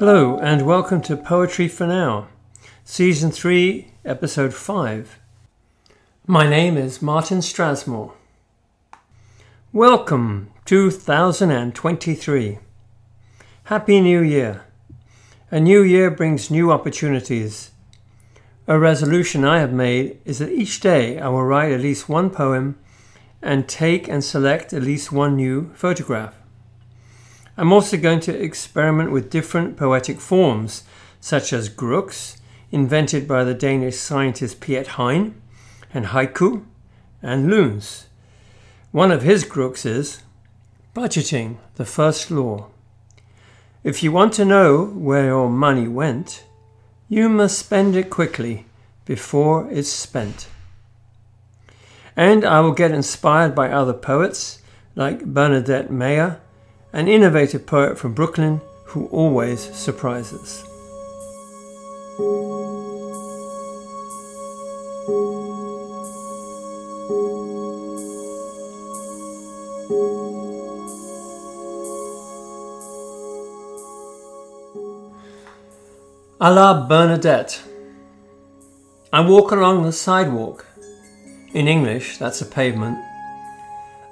Hello, and welcome to Poetry for Now, Season 3, Episode 5. My name is Martin Strasmore. Welcome, 2023. Happy New Year. A new year brings new opportunities. A resolution I have made is that each day I will write at least one poem and take and select at least one new photograph. I'm also going to experiment with different poetic forms, such as grooks, invented by the Danish scientist Piet Hein, and haiku, and lunes. One of his grooks is budgeting, the first law. If you want to know where your money went, you must spend it quickly before it's spent. And I will get inspired by other poets like Bernadette Mayer an innovative poet from Brooklyn who always surprises. A la Bernadette. I walk along the sidewalk. In English, that's a pavement.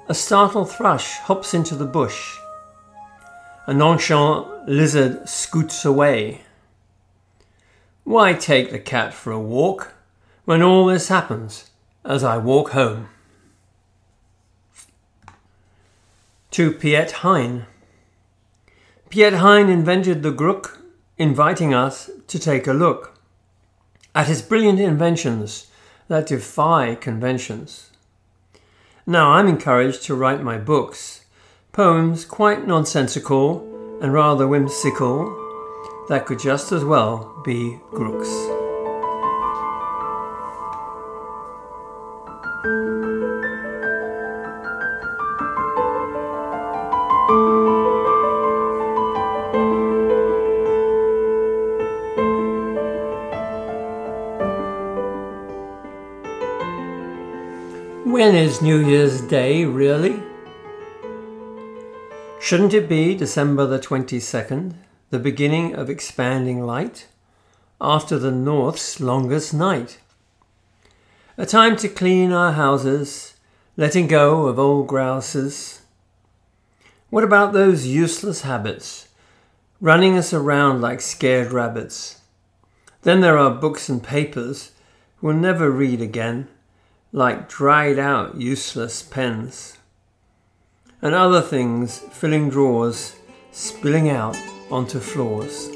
A startled thrush hops into the bush a nonchalant lizard scoots away. Why take the cat for a walk when all this happens as I walk home? To Piet Hein. Piet Hein invented the grook, inviting us to take a look at his brilliant inventions that defy conventions. Now I'm encouraged to write my books Poems quite nonsensical and rather whimsical that could just as well be grooks. When is New Year's Day, really? Shouldn't it be December the 22nd, the beginning of expanding light, after the North's longest night? A time to clean our houses, letting go of old grouses. What about those useless habits, running us around like scared rabbits? Then there are books and papers we'll never read again, like dried out useless pens and other things filling drawers, spilling out onto floors.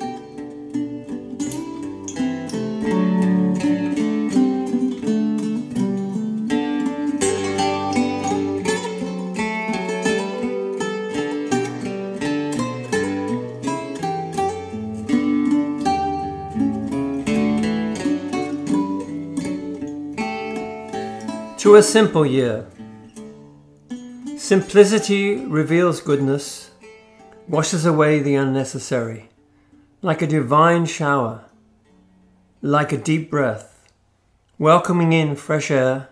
To a simple year. Simplicity reveals goodness, washes away the unnecessary, like a divine shower, like a deep breath, welcoming in fresh air,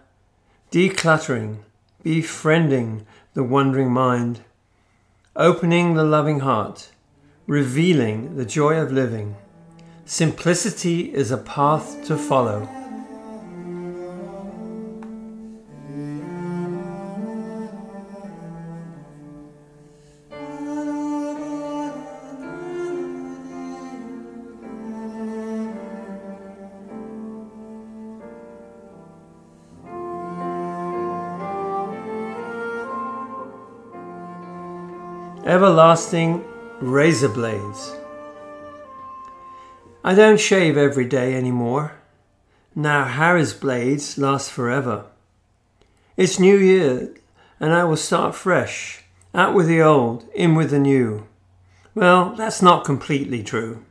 decluttering, befriending the wandering mind, opening the loving heart, revealing the joy of living. Simplicity is a path to follow. Everlasting razor blades. I don't shave every day anymore. Now Harry's blades last forever. It's New Year, and I will start fresh. Out with the old, in with the new. Well, that's not completely true.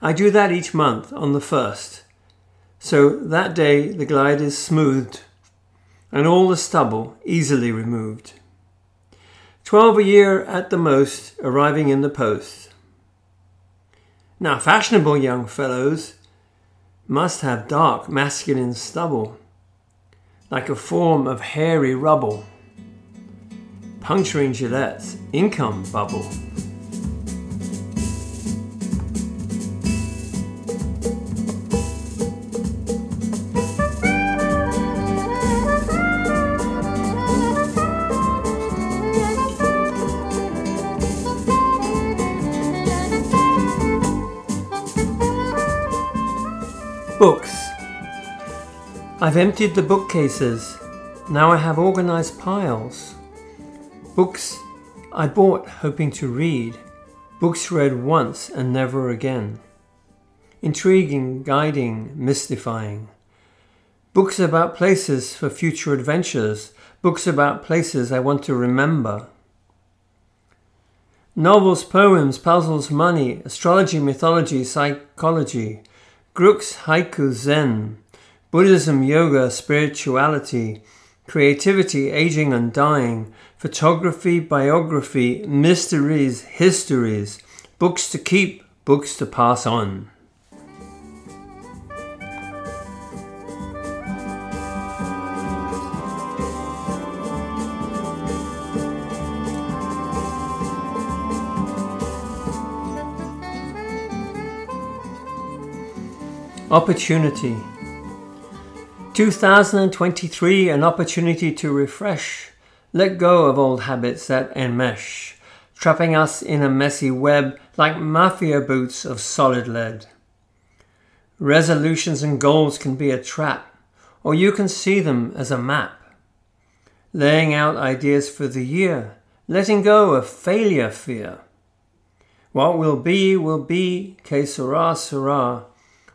I do that each month on the first. So that day the glide is smoothed and all the stubble easily removed. Twelve a year at the most, arriving in the post. Now, fashionable young fellows must have dark masculine stubble, like a form of hairy rubble, puncturing Gillette's income bubble. I've emptied the bookcases. Now I have organized piles. Books I bought hoping to read. Books read once and never again. Intriguing, guiding, mystifying. Books about places for future adventures. Books about places I want to remember. Novels, poems, puzzles, money, astrology, mythology, psychology. Grooks, haiku, zen. Buddhism, yoga, spirituality. Creativity, aging and dying photography, biography, mysteries, histories, books to keep, books to pass on. Opportunity 2023 an opportunity to refresh let go of old habits that enmesh, trapping us in a messy web like mafia boots of solid lead. Resolutions and goals can be a trap, or you can see them as a map. Laying out ideas for the year, letting go of failure fear. What will be, will be, que sera, sera.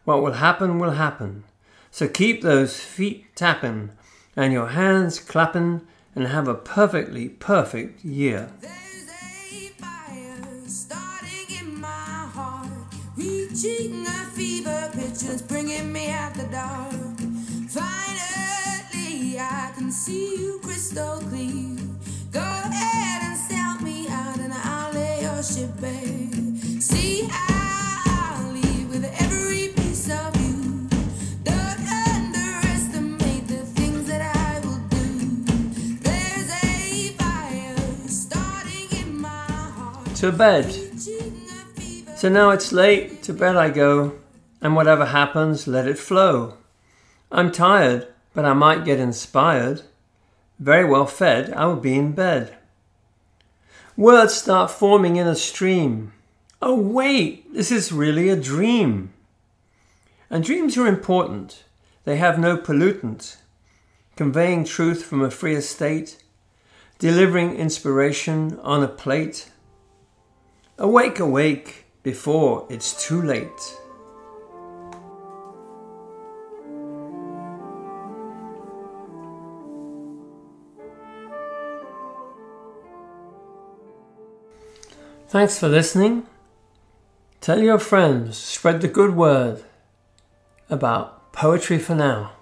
What will happen, will happen. So keep those feet tapping and your hands clapping and have a perfectly perfect year. Reaching a fever pitch is bringing me out the dark. Finally, I can see you crystal clear. To bed. So now it's late, to bed I go, and whatever happens, let it flow. I'm tired, but I might get inspired. Very well fed, I will be in bed. Words start forming in a stream. Oh, wait, this is really a dream. And dreams are important. They have no pollutant, conveying truth from a freer state, delivering inspiration on a plate. Awake, awake before it's too late. Thanks for listening. Tell your friends, spread the good word about Poetry for Now.